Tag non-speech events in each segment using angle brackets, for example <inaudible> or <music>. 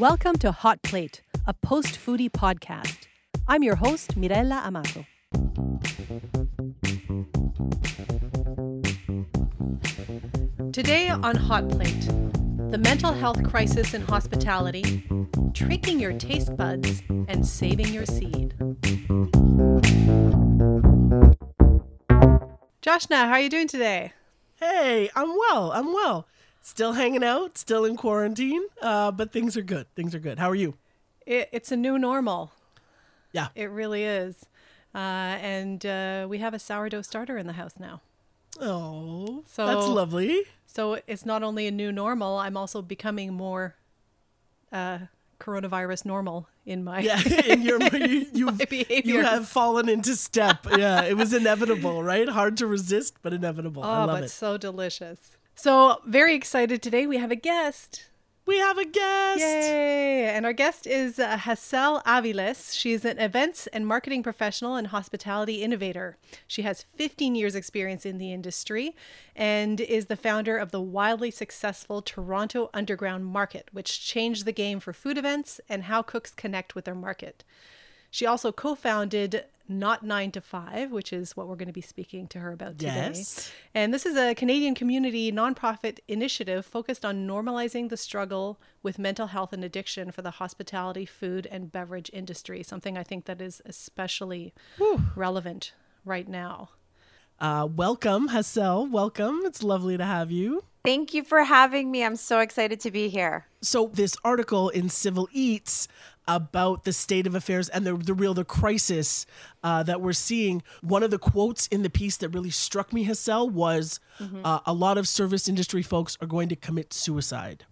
Welcome to Hot Plate, a post foodie podcast. I'm your host, Mirella Amato. Today on Hot Plate, the mental health crisis in hospitality, tricking your taste buds, and saving your seed. Joshna, how are you doing today? Hey, I'm well. I'm well. Still hanging out, still in quarantine, uh, but things are good. Things are good. How are you? It, it's a new normal. Yeah. It really is. Uh, and uh, we have a sourdough starter in the house now. Oh, So- that's lovely. So it's not only a new normal, I'm also becoming more uh, coronavirus normal in my. Yeah, <laughs> and you're, you you My you have fallen into step. Yeah, it was inevitable, right? Hard to resist, but inevitable. <laughs> I Oh, love but it. so delicious. So, very excited today. We have a guest. We have a guest. Yay! And our guest is uh, Hassel Aviles. She's an events and marketing professional and hospitality innovator. She has 15 years' experience in the industry and is the founder of the wildly successful Toronto Underground Market, which changed the game for food events and how cooks connect with their market. She also co founded Not Nine to Five, which is what we're going to be speaking to her about today. Yes. And this is a Canadian community nonprofit initiative focused on normalizing the struggle with mental health and addiction for the hospitality, food, and beverage industry, something I think that is especially relevant right now. Uh, welcome, Hassel. Welcome. It's lovely to have you. Thank you for having me. I'm so excited to be here. So this article in Civil Eats about the state of affairs and the, the real the crisis uh, that we're seeing. One of the quotes in the piece that really struck me, Hassel, was uh, a lot of service industry folks are going to commit suicide,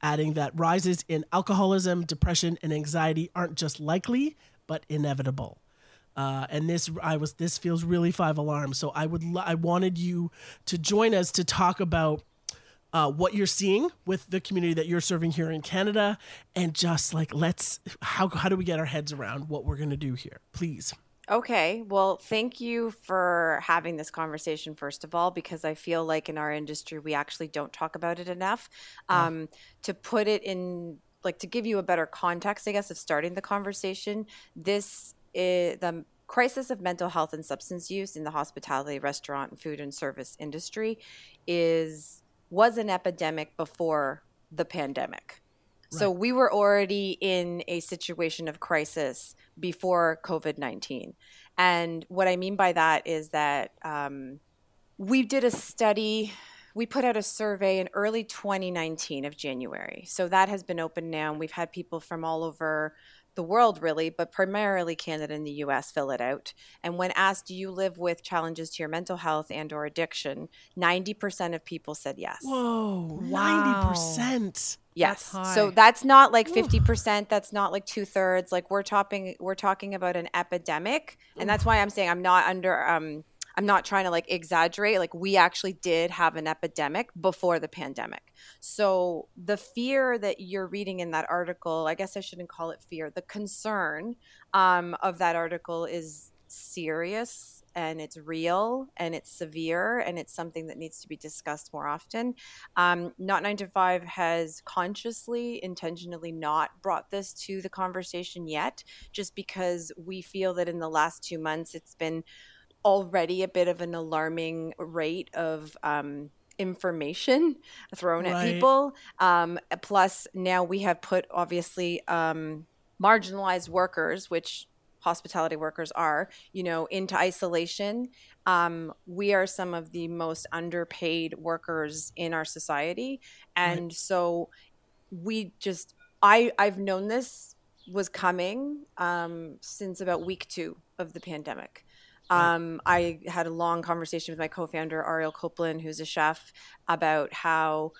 adding that rises in alcoholism, depression, and anxiety aren't just likely but inevitable. Uh, and this I was this feels really five alarm. So I would I wanted you to join us to talk about uh, what you're seeing with the community that you're serving here in Canada, and just like let's how how do we get our heads around what we're gonna do here, please. Okay. Well, thank you for having this conversation, first of all, because I feel like in our industry, we actually don't talk about it enough. Um, to put it in, like, to give you a better context, I guess, of starting the conversation, this is the crisis of mental health and substance use in the hospitality, restaurant, and food and service industry is was an epidemic before the pandemic. So we were already in a situation of crisis before COVID 19. And what I mean by that is that um, we did a study, we put out a survey in early 2019 of January. So that has been open now, and we've had people from all over the world really but primarily canada and the us fill it out and when asked do you live with challenges to your mental health and or addiction 90% of people said yes Whoa, Wow. ninety percent. Yes. That's So that's not like fifty percent. That's not like two thirds. Like we're talking, we're talking about an epidemic, and that's why I'm saying I'm not under. Um, I'm not trying to like exaggerate. Like we actually did have an epidemic before the pandemic. So the fear that you're reading in that article, I guess I shouldn't call it fear. The concern um, of that article is serious and it's real and it's severe and it's something that needs to be discussed more often. Um, not nine to five has consciously, intentionally not brought this to the conversation yet, just because we feel that in the last two months it's been already a bit of an alarming rate of um, information thrown at people. Um, plus, now we have put obviously um, marginalized workers, which hospitality workers are, you know, into isolation. Um, we are some of the most underpaid workers in our society, and so we just I I've known this was coming um, since about week two of the pandemic. Um, I had a long conversation with my co-founder Ariel Copeland, who's a chef, about how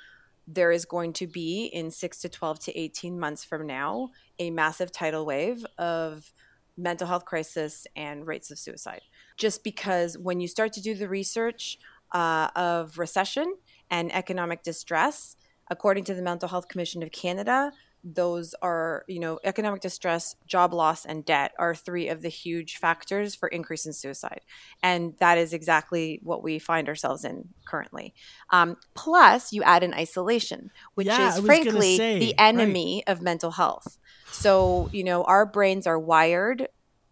there is going to be in six to twelve to eighteen months from now a massive tidal wave of mental health crisis and rates of suicide. Just because when you start to do the research uh, of recession and economic distress, according to the Mental Health Commission of Canada, those are, you know, economic distress, job loss, and debt are three of the huge factors for increase in suicide. And that is exactly what we find ourselves in currently. Um, plus, you add in isolation, which Yeah, is frankly say, the right. enemy of mental health. So, you know, our brains are wired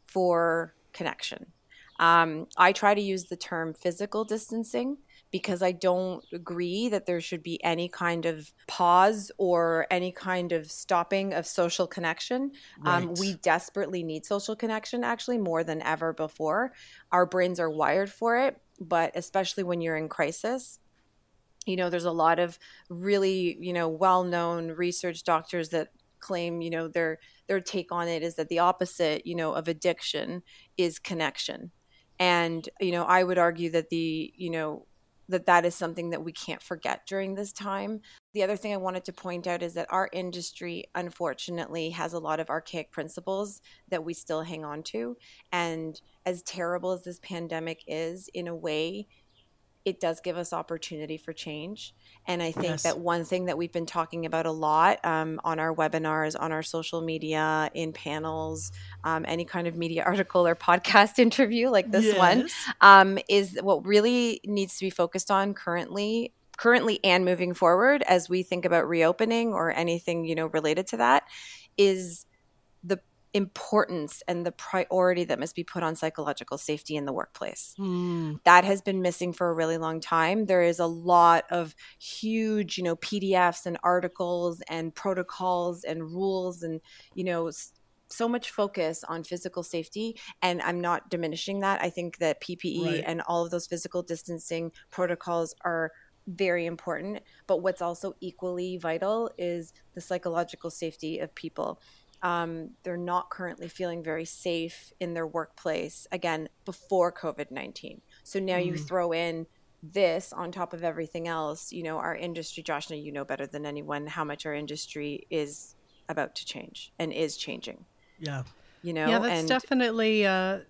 for connection. Um, I try to use the term physical distancing because I don't agree that there should be any kind of pause or any kind of stopping of social connection. Um, we desperately need social connection, actually, more than ever before. Our brains are wired for it, but especially when you're in crisis, you know, there's a lot of really, you know, well-known research doctors that claim, you know, their their take on it is that the opposite, you know, of addiction is connection. And, you know, I would argue that the, you know, that that is something that we can't forget during this time. The other thing I wanted to point out is that our industry unfortunately has a lot of archaic principles that we still hang on to and as terrible as this pandemic is in a way it does give us opportunity for change. And I think Yes. that one thing that we've been talking about a lot um, on our webinars, on our social media, in panels, um, any kind of media <laughs> article or podcast <laughs> interview like this one, um, is what really needs to be focused on currently currently and moving forward as we think about reopening or anything you know related to that is the importance and the priority that must be put on psychological safety in the workplace Hmm. that has been missing for a really long time there is a lot of huge you know pdfs and articles and protocols and rules and you know so much focus on physical safety and i'm not diminishing that i think that ppe Right. and all of those physical distancing protocols are very important but what's also equally vital is the psychological safety of people um, they're not currently feeling very safe in their workplace again before covid-19 so now you Mm. throw in this on top of everything else you know our industry josh now you know better than anyone how much our industry is about to change and is changing Yeah. you know yeah, that's and definitely uh,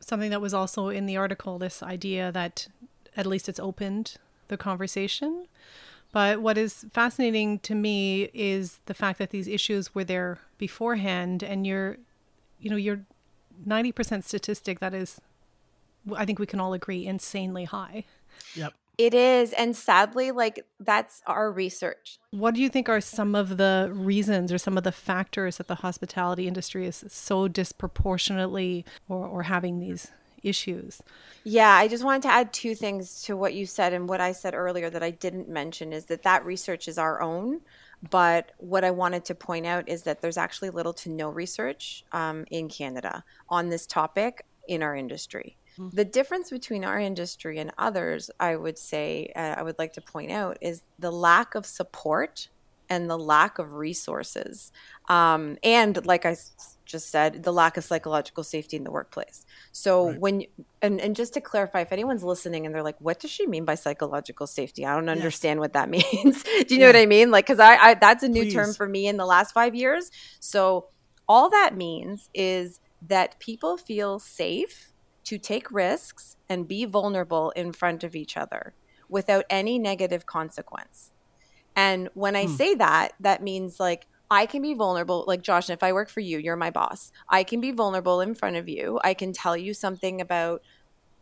something that was also in the article. This idea that at least it's opened the conversation. But what is fascinating to me is the fact that these issues were there beforehand, and you're, you know, your ninety percent statistic that is, I think we can all agree, insanely high. Yep. it is and sadly like that's our research What do you think are some of the reasons or some of the factors that the hospitality industry is so disproportionately or, or having these issues? Yeah, I just wanted to add two things to what you said and what I said earlier that I didn't mention is that that research is our own. But what I wanted to point out is that there's actually little to no research um, in Canada on this topic in our industry. The difference between our industry and others, I would say, uh, I would like to point out, is the lack of support and the lack of resources. Um, and like I just said, the lack of psychological safety in the workplace. So Right. when and and just to clarify, if anyone's listening and they're like, "What does she mean by psychological safety?" I don't understand what that <laughs> means. Do you know what I mean? Like, because I, I that's a new term for me in the last five years. So all that means is that people feel safe to take risks and be vulnerable in front of each other without any negative consequence. And when I Hmm. say that, that means like I can be vulnerable. Like Josh, if I work for you, you're my boss. I can be vulnerable in front of you. I can tell you something about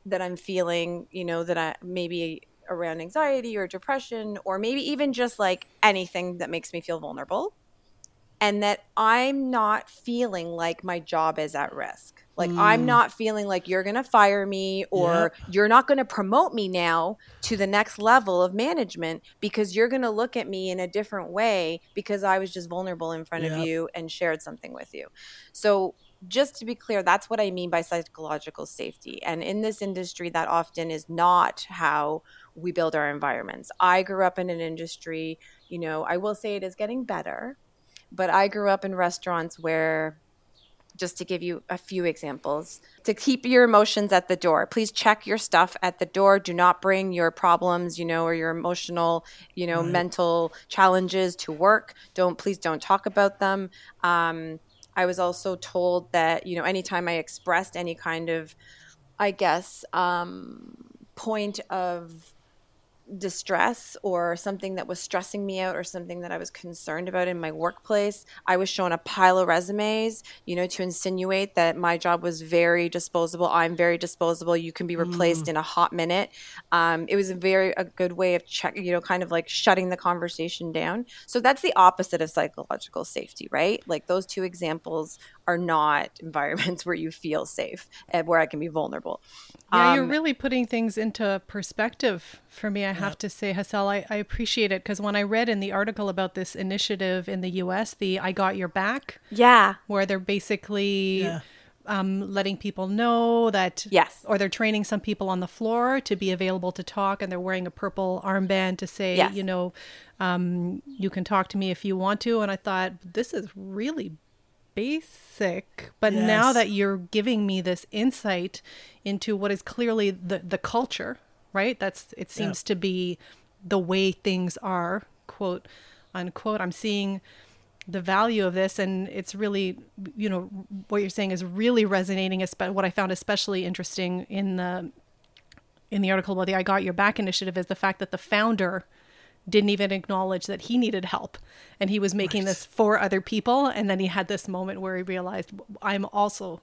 that I'm feeling, you know, that I maybe around anxiety or depression, or maybe even just like anything that makes me feel vulnerable. And that I'm not feeling like my job is at risk. Like I'm Mm. not feeling like you're going to fire me or you're not going to promote me now to the next level of management because you're going to look at me in a different way because I was just vulnerable in front Yep. of you and shared something with you. So, just to be clear, that's what I mean by psychological safety. And in this industry, that often is not how we build our environments. I grew up in an industry, you know, I will say it is getting better, but I grew up in restaurants where just to give you a few examples. To keep your emotions at the door please check your stuff at the door. Do not bring your problems you know or your emotional you know Right. mental challenges to work. Don't please don't talk about them. Um, i was also told that you know anytime i expressed any kind of i guess um, point of distress or something that was stressing me out or something that I was concerned about in my workplace, I was shown a pile of resumes, you know, to insinuate that my job was very disposable. I'm very disposable. You can be replaced mm. in a hot minute. Um, it was a very a good way of check, you know, kind of like shutting the conversation down. So that's the opposite of psychological safety, right? Like those two examples are not <laughs> environments where you feel safe and where I can be vulnerable. Yeah, um, you're really putting things into perspective for me, I have to say, Hassel. I, I appreciate it because when I read in the article about this initiative in the US, the I Got Your Back, yeah, where they're basically. Yeah. Um, letting people know that yes or they're training some people on the floor to be available to talk and they're wearing a purple armband to say yes. you know um, you can talk to me if you want to and i thought this is really basic but yes. now that you're giving me this insight into what is clearly the the culture right that's it seems yeah. to be the way things are quote unquote i'm seeing the value of this and it's really you know what you're saying is really resonating especially what i found especially interesting in the in the article about the i got your back initiative is the fact that the founder didn't even acknowledge that he needed help and he was making right. this for other people and then he had this moment where he realized i'm also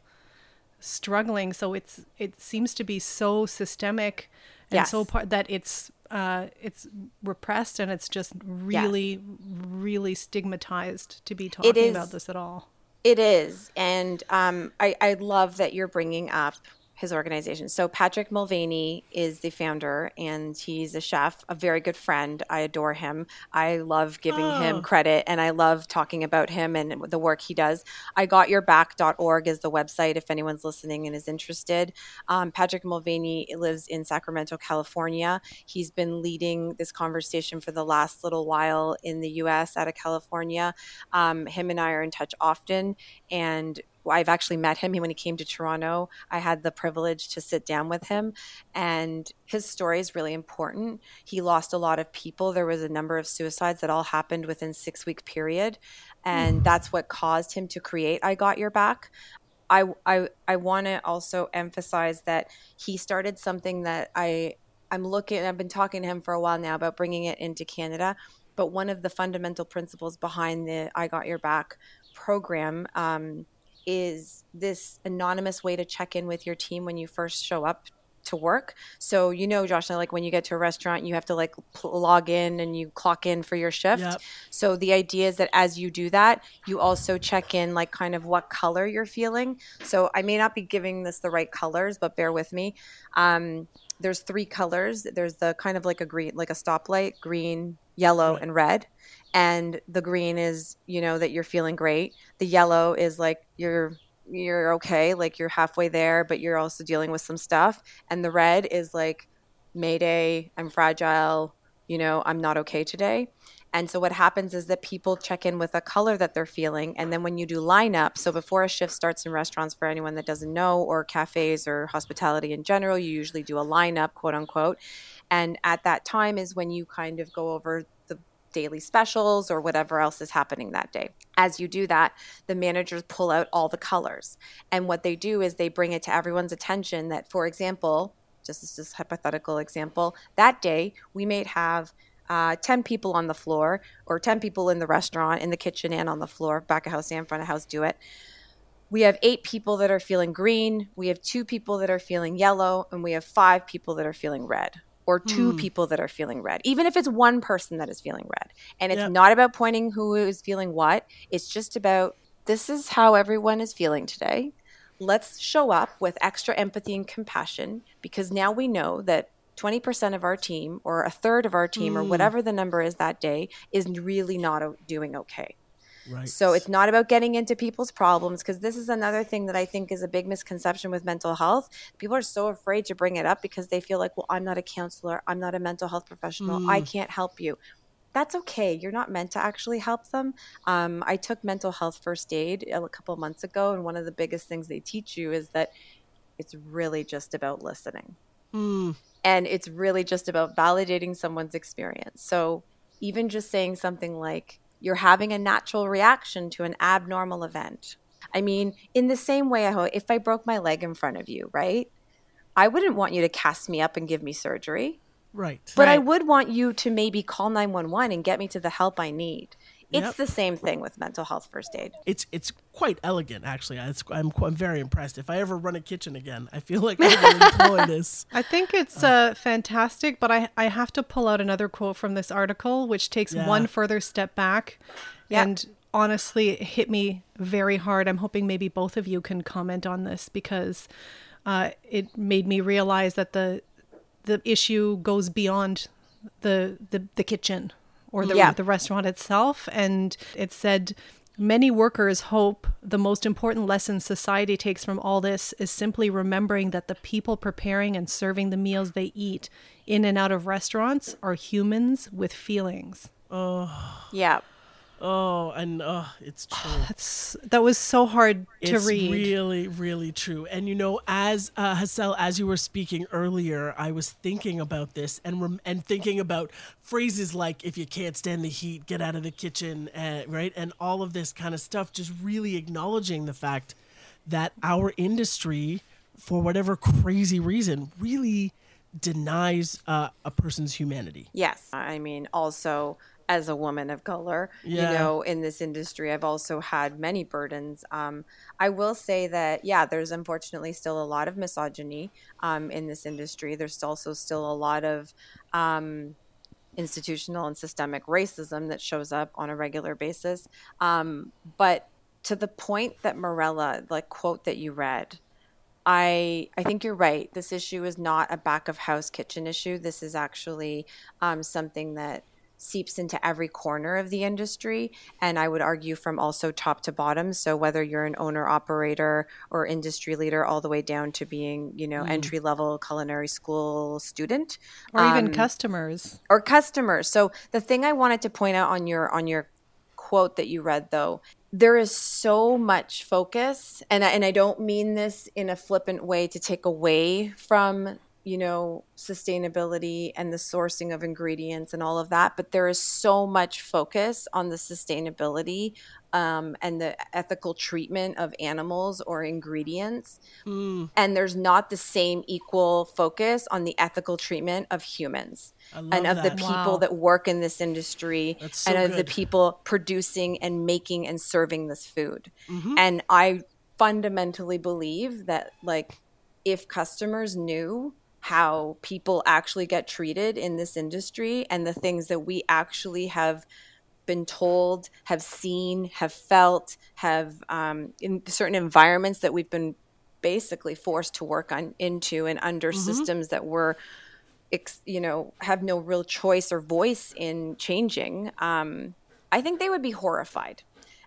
struggling so it's it seems to be so systemic and yes. so part that it's uh it's repressed and it's just really yes. really stigmatized to be talking about this at all it is and um i i love that you're bringing up his organization. So Patrick Mulvaney is the founder, and he's a chef, a very good friend. I adore him. I love giving oh. him credit, and I love talking about him and the work he does. I got your back.org is the website if anyone's listening and is interested. Um, Patrick Mulvaney lives in Sacramento, California. He's been leading this conversation for the last little while in the U.S. out of California. Um, him and I are in touch often, and I've actually met him when he came to Toronto. I had the privilege to sit down with him, and his story is really important. He lost a lot of people. There was a number of suicides that all happened within six week period, and mm. that's what caused him to create "I Got Your Back." I I I want to also emphasize that he started something that I I'm looking. I've been talking to him for a while now about bringing it into Canada. But one of the fundamental principles behind the "I Got Your Back" program um, is this anonymous way to check in with your team when you first show up to work. So you know, Josh, like when you get to a restaurant, you have to like log in and you clock in for your shift. Yep. So the idea is that as you do that, you also check in like kind of what color you're feeling. So I may not be giving this the right colors, but bear with me. Um, there's three colors. There's the kind of like a green, like a stoplight, green, yellow, right. and red and the green is you know that you're feeling great. The yellow is like you're you're okay like you're halfway there but you're also dealing with some stuff. And the red is like mayday i'm fragile you know i'm not okay today. And so what happens is that people check in with a color that they're feeling. And then when you do lineup so before a shift starts in restaurants for anyone that doesn't know or cafes or hospitality in general you usually do a lineup quote unquote. And at that time is when you kind of go over daily specials or whatever else is happening that day. As you do that, the managers pull out all the colors. And what they do is they bring it to everyone's attention that, for example, just as this hypothetical example, that day we may have uh, 10 people on the floor or 10 people in the restaurant, in the kitchen, and on the floor, back of house and front of house, do it. We have eight people that are feeling green, we have two people that are feeling yellow, and we have five people that are feeling red or two mm. people that are feeling red, even if it's one person that is feeling red. And it's yep. not about pointing who is feeling what, it's just about this is how everyone is feeling today. Let's show up with extra empathy and compassion because now we know that 20% of our team or a third of our team mm. or whatever the number is that day is really not doing okay. Right. So it's not about getting into people's problems because this is another thing that I think is a big misconception with mental health. People are so afraid to bring it up because they feel like, well, I'm not a counselor, I'm not a mental health professional, mm. I can't help you. That's okay. You're not meant to actually help them. Um, I took mental health first aid a couple months ago, and one of the biggest things they teach you is that it's really just about listening. Mm. And it's really just about validating someone's experience. So even just saying something like, you're having a natural reaction to an abnormal event. I mean, in the same way, if I broke my leg in front of you, right? I wouldn't want you to cast me up and give me surgery. Right. But I would want you to maybe call 911 and get me to the help I need. It's Yep. the same thing with mental health first aid. It's it's quite elegant, actually. It's, I'm I'm very impressed. If I ever run a kitchen again, I feel like I will employ this. I think it's uh, fantastic, but I, I have to pull out another quote from this article, which takes Yeah. one further step back. Yeah. And honestly, it hit me very hard. I'm hoping maybe both of you can comment on this because uh, it made me realize that the the issue goes beyond the the, the kitchen or the, Yeah. the restaurant itself. And it said, Many workers hope the most important lesson society takes from all this is simply remembering that the people preparing and serving the meals they eat in and out of restaurants are humans with feelings. Oh. Yeah. Oh, and oh, it's true. That's that was so hard to it's read. really, really true. And you know, as uh, Hassel, as you were speaking earlier, I was thinking about this and rem- and thinking about phrases like "if you can't stand the heat, get out of the kitchen," uh, right, and all of this kind of stuff. Just really acknowledging the fact that our industry, for whatever crazy reason, really denies uh, a person's humanity. Yes. I mean, also as a woman of color, Yeah. you know, in this industry, I've also had many burdens. Um, I will say that, yeah, there's unfortunately still a lot of misogyny um, in this industry. There's also still a lot of um, institutional and systemic racism that shows up on a regular basis. Um, but to the point that Mirella, like quote that you read, I I think you're right. This issue is not a back of house kitchen issue. This is actually um, something that seeps into every corner of the industry, and I would argue from also top to bottom. So whether you're an owner operator or industry leader, all the way down to being you know entry level culinary school student, or even um, customers. or customers. So the thing I wanted to point out on your on your quote that you read though, there is so much focus and I, and I don't mean this in a flippant way to take away from you know sustainability and the sourcing of ingredients and all of that but there is so much focus on the sustainability um, and the ethical treatment of animals or ingredients Mm, and there's not the same equal focus on the ethical treatment of humans and of the people Wow. that work in this industry so and of the people producing and making and serving this food. Mhm. And I fundamentally believe that like if customers knew how people actually get treated in this industry and the things that we actually have been told, have seen, have felt, have um, in certain environments that we've been basically forced to work on into and under systems that we're you know have no real choice or voice in changing um, i think they would be horrified.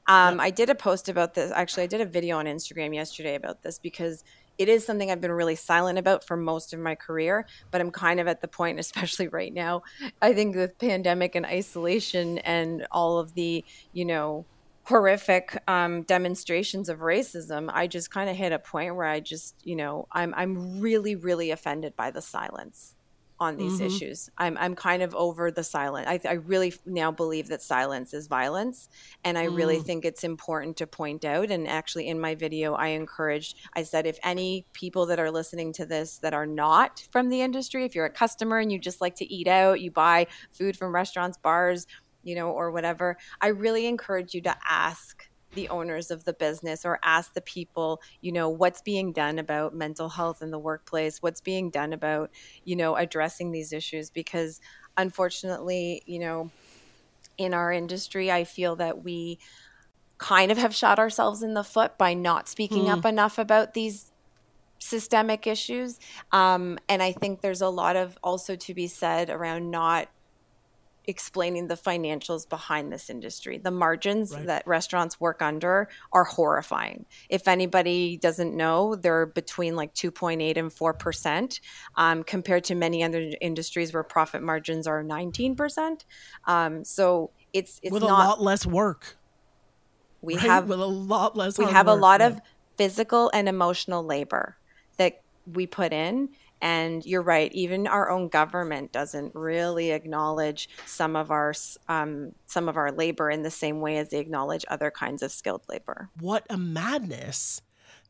Um, i did a post about this actually i did a video on instagram yesterday about this because it is something i've been really silent about for most of my career but i'm kind of at the point <laughs> especially right now i think with pandemic and isolation and all of the you know horrific um, demonstrations of racism, I just kind of hit a point where I just, you know, I'm I'm really really offended by the silence on these Mhm. issues. I'm I'm kind of over the silence. I, I really now believe that silence is violence, and I really Mm. think it's important to point out. And actually, in my video, I encouraged. I said if any people that are listening to this that are not from the industry, if you're a customer and you just like to eat out, you buy food from restaurants, bars, you know, or whatever, I really encourage you to ask the owners of the business or ask the people, you know, what's being done about mental health in the workplace, what's being done about, you know, addressing these issues? Because unfortunately, you know, in our industry, I feel that we kind of have shot ourselves in the foot by not speaking up enough about these systemic issues. Um, and I think there's a lot of also to be said around not explaining the financials behind this industry. The margins Right. that restaurants work under are horrifying. If anybody doesn't know, they're between like 2.8 and 4%, um, compared to many other industries where profit margins are 19%. Um, so it's, it's with not, a lot less work. we right? have, with a lot less. we have a lot yeah. of physical and emotional labor that we put in and you're right even our own government doesn't really acknowledge some of our um, some of our labor in the same way as they acknowledge other kinds of skilled labor. What a madness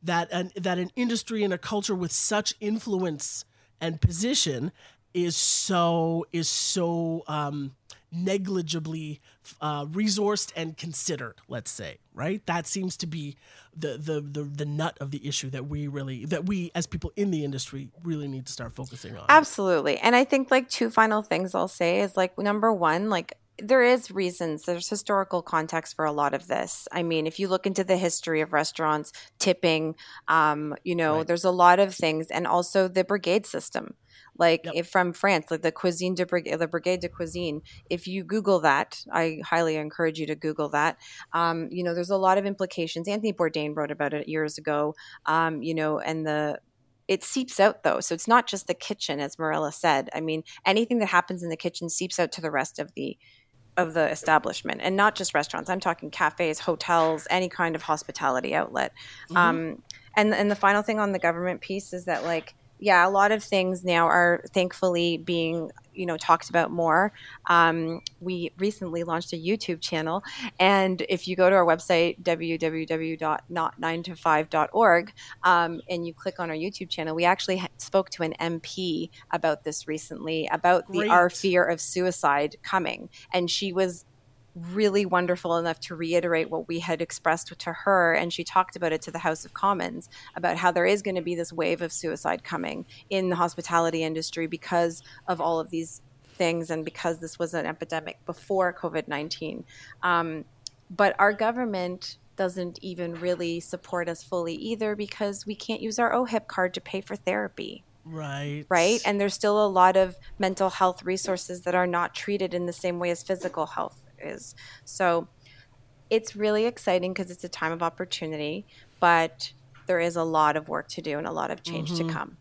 that an that an industry and a culture with such influence and position is so is so um, negligibly uh, resourced and considered. Let's say, right? That seems to be the, the the the nut of the issue that we really that we as people in the industry really need to start focusing on. Absolutely, and I think like two final things I'll say is like number one, like there is reasons there's historical context for a lot of this i mean if you look into the history of restaurants tipping um, you know right. there's a lot of things and also the brigade system like yep. if from france like the cuisine de brigade the brigade de cuisine if you google that i highly encourage you to google that. Um, you know there's a lot of implications. Anthony bourdain wrote about it years ago um, you know and the it seeps out though. So it's not just the kitchen as Mirella said. I mean anything that happens in the kitchen seeps out to the rest of the of the establishment. And not just restaurants. I'm talking cafes hotels any kind of hospitality outlet. Mm-hmm. um, and and the final thing on the government piece is that like yeah, a lot of things now are thankfully being you know talked about more. Um, we recently launched a YouTube channel, and if you go to our website www.not9to5.org um, and you click on our YouTube channel, we actually spoke to an MP about this recently about the our fear of suicide coming, and she was really wonderful enough to reiterate what we had expressed to her and she talked about it to the house of commons about how there is going to be this wave of suicide coming in the hospitality industry because of all of these things and because this was an epidemic before covid-19 um, but our government doesn't even really support us fully either because we can't use our ohip card to pay for therapy Right. Right. And there's still a lot of mental health resources that are not treated in the same way as physical health is. So it's really exciting because it's a time of opportunity, but there is a lot of work to do and a lot of change mm-hmm. to come.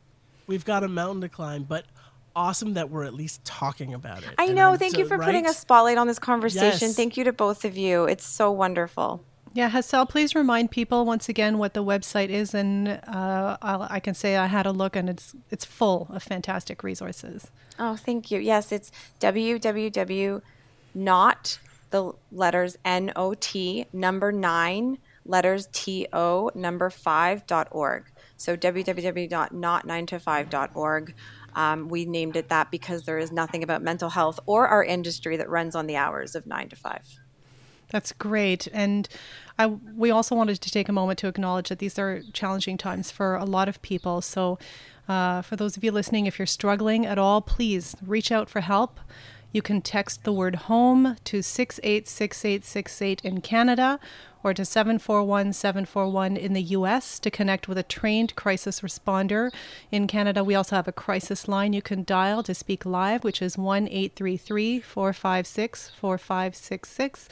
We've got a mountain to climb, but awesome that we're at least talking about it. I know. Thank you for right? putting a spotlight on this conversation. Yes. Thank you to both of you. It's so wonderful. Yeah, Hassel, please remind people once again what the website is, and uh, i can say I had a look, and it's it's full of fantastic resources. Oh, thank you. Yes, it's www. Not the letters N O T, number nine, letters T O, number five dot org. So www.not9to5.org. Um, we named it that because there is nothing about mental health or our industry that runs on the hours of nine to five. That's great. And I, we also wanted to take a moment to acknowledge that these are challenging times for a lot of people. So, uh, for those of you listening, if you're struggling at all, please reach out for help. You can text the word home to 686868 in Canada or to 741 741 in the US to connect with a trained crisis responder. In Canada, we also have a crisis line you can dial to speak live, which is 1 833 456 4566.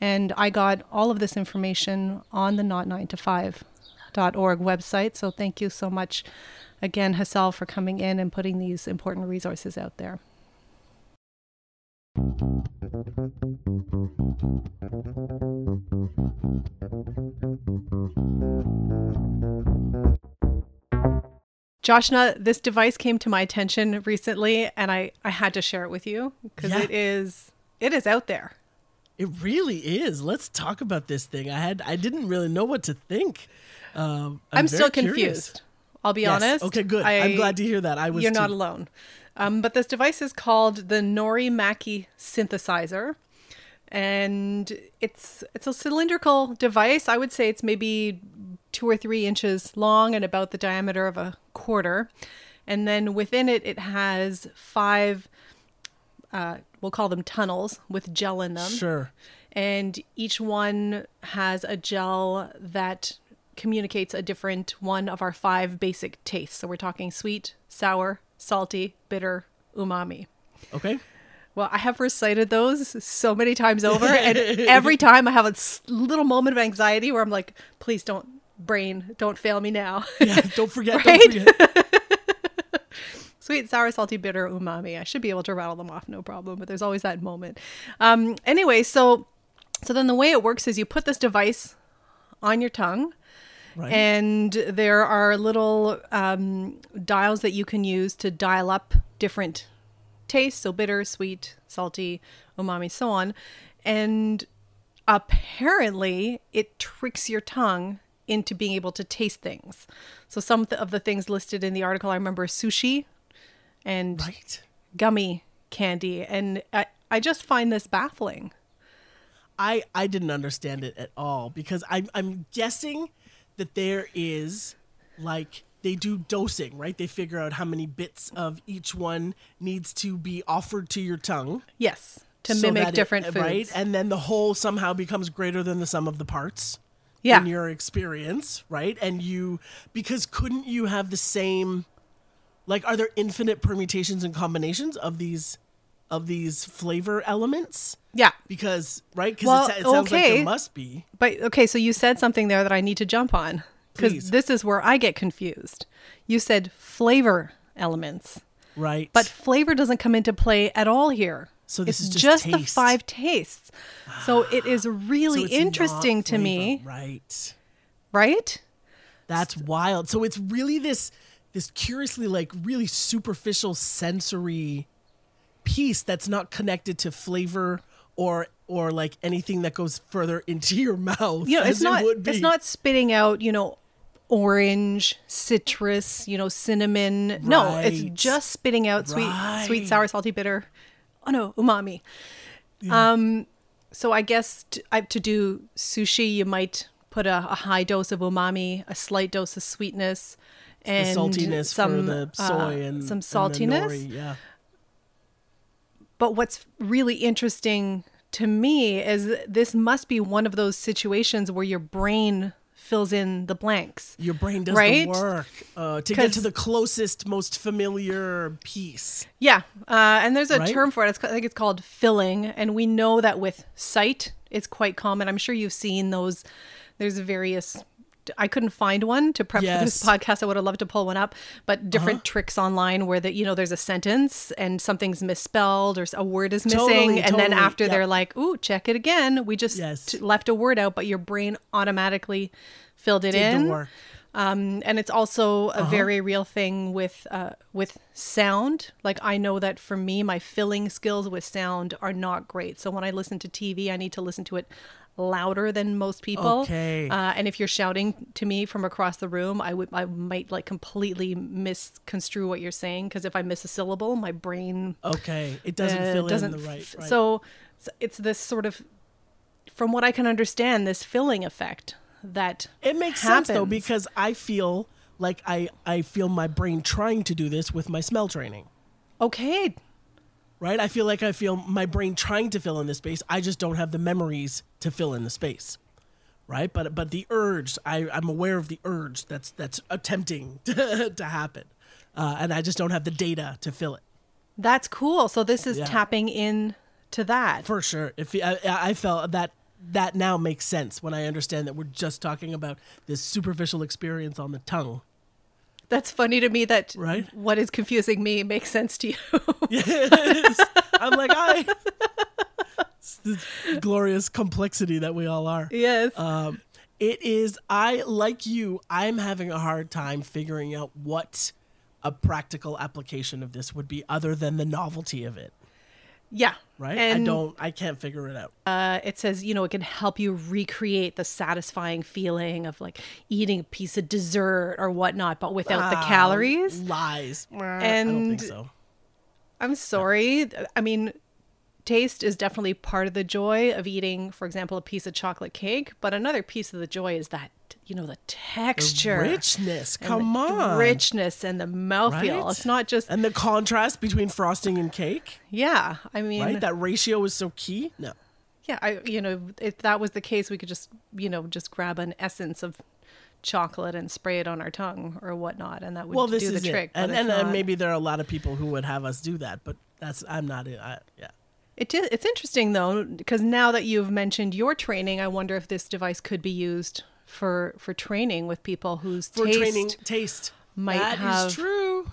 And I got all of this information on the not9to5.org website. So thank you so much again, Hassel, for coming in and putting these important resources out there. Joshna, this device came to my attention recently and I, I had to share it with you because yeah. it is it is out there. It really is. Let's talk about this thing. I had I didn't really know what to think. Um, I'm, I'm still confused. Curious. I'll be yes. honest. Okay, good. I, am glad to hear that. I was. You're too. not alone. Um, but this device is called the Norimaki synthesizer. And it's it's a cylindrical device. I would say it's maybe two or three inches long and about the diameter of a quarter. And then within it, it has five, uh, we'll call them tunnels with gel in them. Sure. And each one has a gel that communicates a different one of our five basic tastes. So we're talking sweet, sour, salty, bitter, umami. Okay. Well, I have recited those so many times over, and <laughs> every time I have a little moment of anxiety where I'm like, "Please don't, brain, don't fail me now." <laughs> yeah, don't forget. right? Don't forget. <laughs> Sweet, sour, salty, bitter, umami. I should be able to rattle them off, no problem. But there's always that moment. Um, anyway, so so then the way it works is you put this device on your tongue, Right. And there are little um, dials that you can use to dial up different tastes, so bitter, sweet, salty, umami, so on. And apparently, it tricks your tongue into being able to taste things. So some of the things listed in the article, I remember sushi and right. gummy candy. And I, I just find this baffling. I I didn't understand it at all because I'm I'm guessing that there is like they do dosing, right? They figure out how many bits of each one needs to be offered to your tongue Yes. To so mimic that it- different uh, foods. right? And then the whole somehow becomes greater than the sum of the parts. Yeah. in your experience, right? And you because couldn't you have the same like are there infinite permutations and combinations of these of these flavor elements? Yeah. Because right? Because Well, it, it sounds like okay. there must be. But okay, so you said something there that I need to jump on because this is where I get confused. You said flavor elements, Right. but flavor doesn't come into play at all here. So this it's is just the taste. five tastes. So it is ah. So really it's interesting to me, Right. right? That's wild. So it's really this this curiously like really superficial sensory piece that's not connected to flavor or or like anything that goes further <laughs> into your mouth. As it's it not would be. it's not spitting out, you know, orange, citrus, you know, cinnamon. No, it's just spitting out sweet, sweet, sour, salty, bitter. Oh no, umami. Um, so I guess to, I, to do sushi, you might put a, a high dose of umami, a slight dose of sweetness, the and saltiness some the uh, soy and some and the saltiness. nori, yeah. But what's really interesting to me is this must be one of those situations where your brain fills in the blanks. Your brain does Right? the work uh, to get to the closest, most familiar piece. Yeah, uh, and there's a Right? term for it. It's, I think it's called filling, and we know that with sight, it's quite common. I'm sure you've seen those. There's various. I couldn't find one to prep for this Uh-huh. podcast. I would have loved to pull one up, but different tricks online where that you know there's a sentence and something's misspelled or a word is missing, Totally, and then after yep. they're like, "Ooh, check it again." We just Yes. t- left a word out, but your brain automatically filled it Did in. Um, and it's also Uh-huh. a very real thing with uh, with sound. Like I know that for me, my filling skills with sound are not great. So when I listen to TV, I need to listen to it louder than most people. Okay. Uh, and if you're shouting to me from across the room, I would I might like completely misconstrue what you're saying because if I miss a syllable, my brain Okay, it doesn't uh, fill doesn't in the right. right. So s- it's this sort of, from what I can understand, this filling effect that It makes sense though because I feel like I I feel my brain trying to do this with my smell training. okay, Right? I feel like I feel my brain trying to fill in the space. I just don't have the memories to fill in the space. Right? But but the urge, I, I'm aware of the urge that's that's attempting <laughs> to, to happen. Uh, and I just don't have the data to fill it. That's cool. So this is Yeah. tapping in to that. For sure. If I, I felt that that now makes sense when I understand that we're just talking about this superficial experience on the tongue. That's funny to me that Right. what is confusing me makes sense to you. <laughs> Yes. I'm like, I. It's this glorious complexity that we all are. yes. Um, it is, I, like you, I'm having a hard time figuring out what a practical application of this would be other than the novelty of it, yeah. right? And I don't, I can't figure it out. uh, it says, you know, it can help you recreate the satisfying feeling of like eating a piece of dessert or whatnot, but without the Ah, calories. Lies. I don't think And- so. I'm sorry. I mean, taste is definitely part of the joy of eating, for example, a piece of chocolate cake. But another piece of the joy is that, you know, the texture. Richness. and Come the on. richness and the mouthfeel. Right? It's not just And the contrast between frosting and cake, yeah. I mean, right? That ratio is so key. No. yeah. I you know if that was the case, we could just you know just grab an essence of chocolate and spray it on our tongue or whatnot, and that would Well, this do is the it. trick. And, and, and maybe there are a lot of people who would have us do that, but that's, I'm not, I, yeah. It is, it's interesting though because now that you've mentioned your training, I wonder if this device could be used for for training with people whose For taste training taste. might That is have- Hmm. true.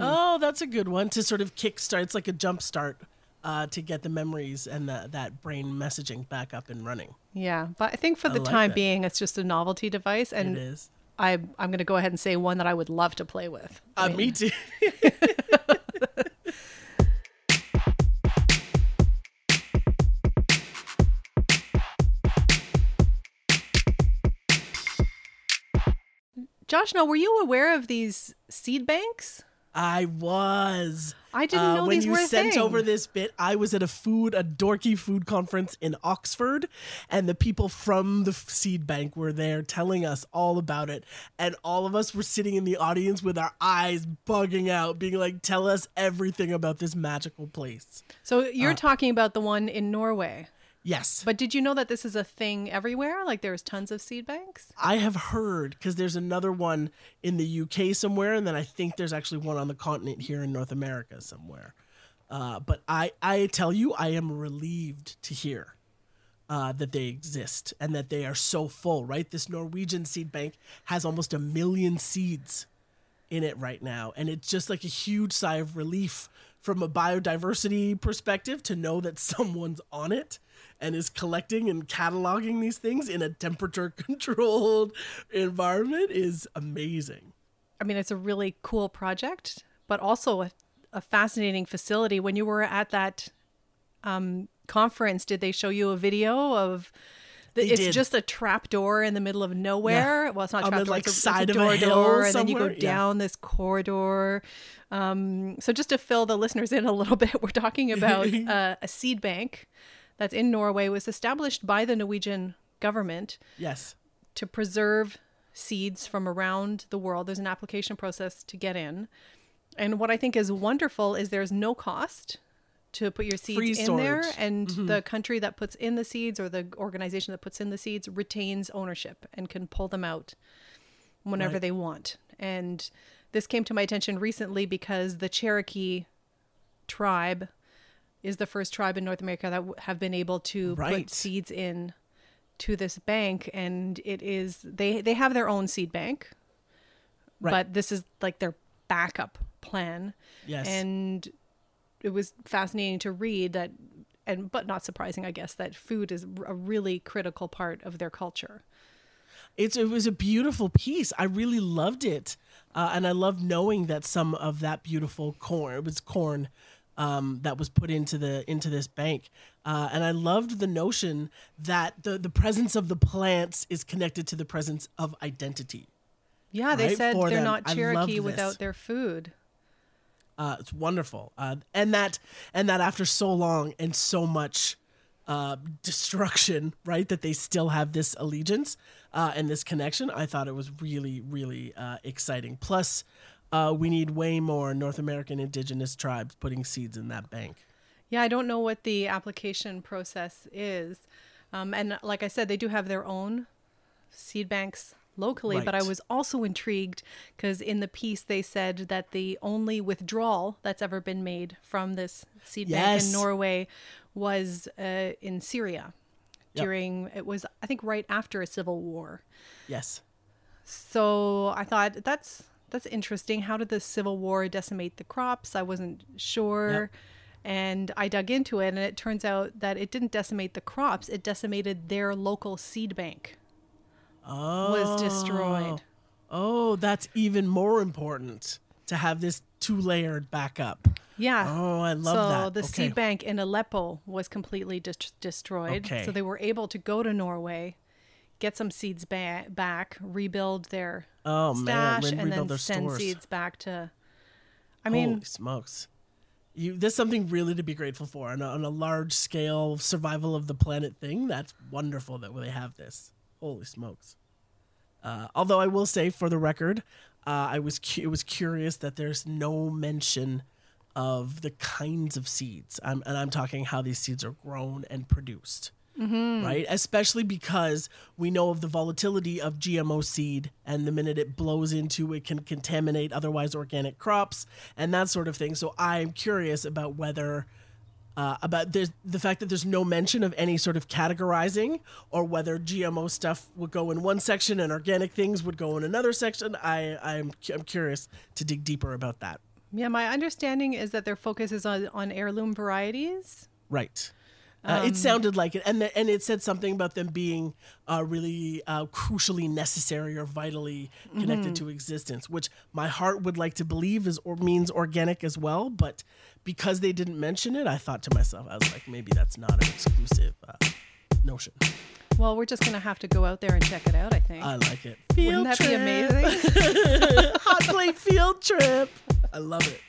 Oh, that's a good one to sort of kickstart. It's like a jump start uh, to get the memories and the, that brain messaging back up and running. Yeah, but I think for the like time that. being, it's just a novelty device, and is. I I'm going to go ahead and say one that I would love to play with. I Uh, mean, me too. <laughs> Josh, now were you aware of these seed banks? I was. I didn't know Uh, when these you were sent thing. over this bit. I was at a food, a dorky food conference in Oxford, and the people from the seed bank were there telling us all about it. And all of us were sitting in the audience with our eyes bugging out, being like, "Tell us everything about this magical place." So Uh, you're talking about the one in Norway. Yes, But did you know that this is a thing everywhere? Like there's tons of seed banks? I have heard because there's another one in the UK somewhere, and then I think there's actually one on the continent here in North America somewhere. Uh, but I, I tell you, I am relieved to hear uh, that they exist and that they are so full. Right, this Norwegian seed bank has almost a million seeds in it right now, and it's just like a huge sigh of relief from a biodiversity perspective to know that <laughs> someone's on it and is collecting and cataloging these things in a temperature <laughs> controlled environment is amazing. I mean, it's a really cool project, but also a, a fascinating facility. When you were at that um, conference, did they show you a video of? The, it's did. just a trap door in the middle of nowhere. Well, it's not On trap door, like, it's a, side it's of a a door hill door, and then you go somewhere. Yeah. down this corridor. Um, so just to fill the listeners in a little <laughs> bit, we're talking about <laughs> uh, a seed bank that's in Norway. Was established by the Norwegian government Yes. to preserve seeds from around the world. There's an application process to get in. And what I think is wonderful is there's no cost to put your seeds Free in there storage. and mm-hmm. the country that puts in the seeds or the organization that puts in the seeds retains ownership and can pull them out whenever Right. they want. And this came to my attention recently because the Cherokee tribe is the first tribe in North America that have been able to Right. put seeds in to this bank and it is they they have their own seed bank Right. but this is like their backup plan Yes. and it was fascinating to read that and but not surprising i guess that food is a really critical part of their culture It's it was a beautiful piece. I really loved it, uh, and I love knowing that some of that beautiful corn it was corn um, that was put into the into this bank, uh, and I loved the notion that the the presence of the plants is connected to the presence of identity. yeah they Right, said for they're them. not cherokee without their food Uh, it's wonderful, uh, and that and that after so long and so much uh, destruction, right? That they still have this allegiance uh, and this connection. I thought it was really, really uh, exciting. Plus, uh, we need way more North American indigenous tribes putting seeds in that bank. Yeah, I don't know what the application process is. Um, and like I said, they do have their own seed banks locally, but I was also intrigued because in the piece they said that the only withdrawal that's ever been made from this seed bank in Norway was uh, in Syria Yep. during, it was, I think, right after a civil war. Yes. So I thought that's that's interesting. How did the Civil War decimate the crops? I wasn't sure. And I dug into it and it turns out that it didn't decimate the crops, it decimated their local seed bank. Oh, Was destroyed. Oh, that's even more important to have this two layered backup. Yeah. Oh, I love so that. the Okay. seed bank in Aleppo was completely dis- destroyed. Okay. So they were able to go to Norway, get some seeds ba- back, rebuild their Oh man, stash, re- and then their send stores. seeds back to. I mean, Holy smokes. You, there's something really to be grateful for on a, on a large scale survival of the planet thing. That's wonderful that they have this. Holy smokes. Uh, although I will say, for the record, uh, I was cu- it was curious that there's no mention of the kinds of seeds, I'm, and I'm talking how these seeds are grown and produced right? Especially because we know of the volatility of GMO seed, and the minute it blows into it can contaminate otherwise organic crops and that sort of thing. So I'm curious about whether. Uh, about the fact that there's no mention of any sort of categorizing or whether GMO stuff would go in one section and organic things would go in another section. I I'm I'm curious to dig deeper about that. Yeah, my understanding is that their focus is on, on heirloom varieties. Right. Uh, it sounded like it, and the, and it said something about them being uh, really uh, crucially necessary or vitally connected to existence, which my heart would like to believe is or means organic as well. But because they didn't mention it, I thought to myself, I was like, maybe that's not an exclusive uh, notion. Well, we're just going to have to go out there and check it out, I think. I like it. Wouldn't that be trip. amazing? <laughs> <laughs> Hot plate field trip. I love it.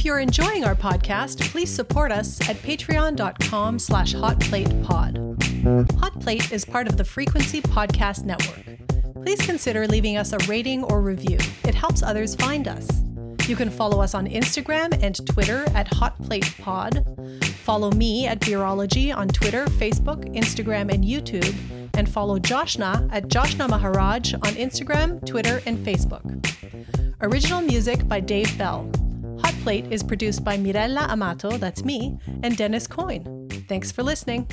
If you're enjoying our podcast, please support us at patreon.com slash hotplatepod. Hot Plate is part of the Frequency Podcast Network. Please consider leaving us a rating or review. It helps others find us. You can follow us on Instagram and Twitter at hotplatepod. Follow me at Beerology on Twitter, Facebook, Instagram, and YouTube. And follow Joshna at Joshna Maharaj on Instagram, Twitter, and Facebook. Original music by Dave Bell. Plate is produced by Mirella Amato, that's me, and Dennis Coyne. Thanks for listening.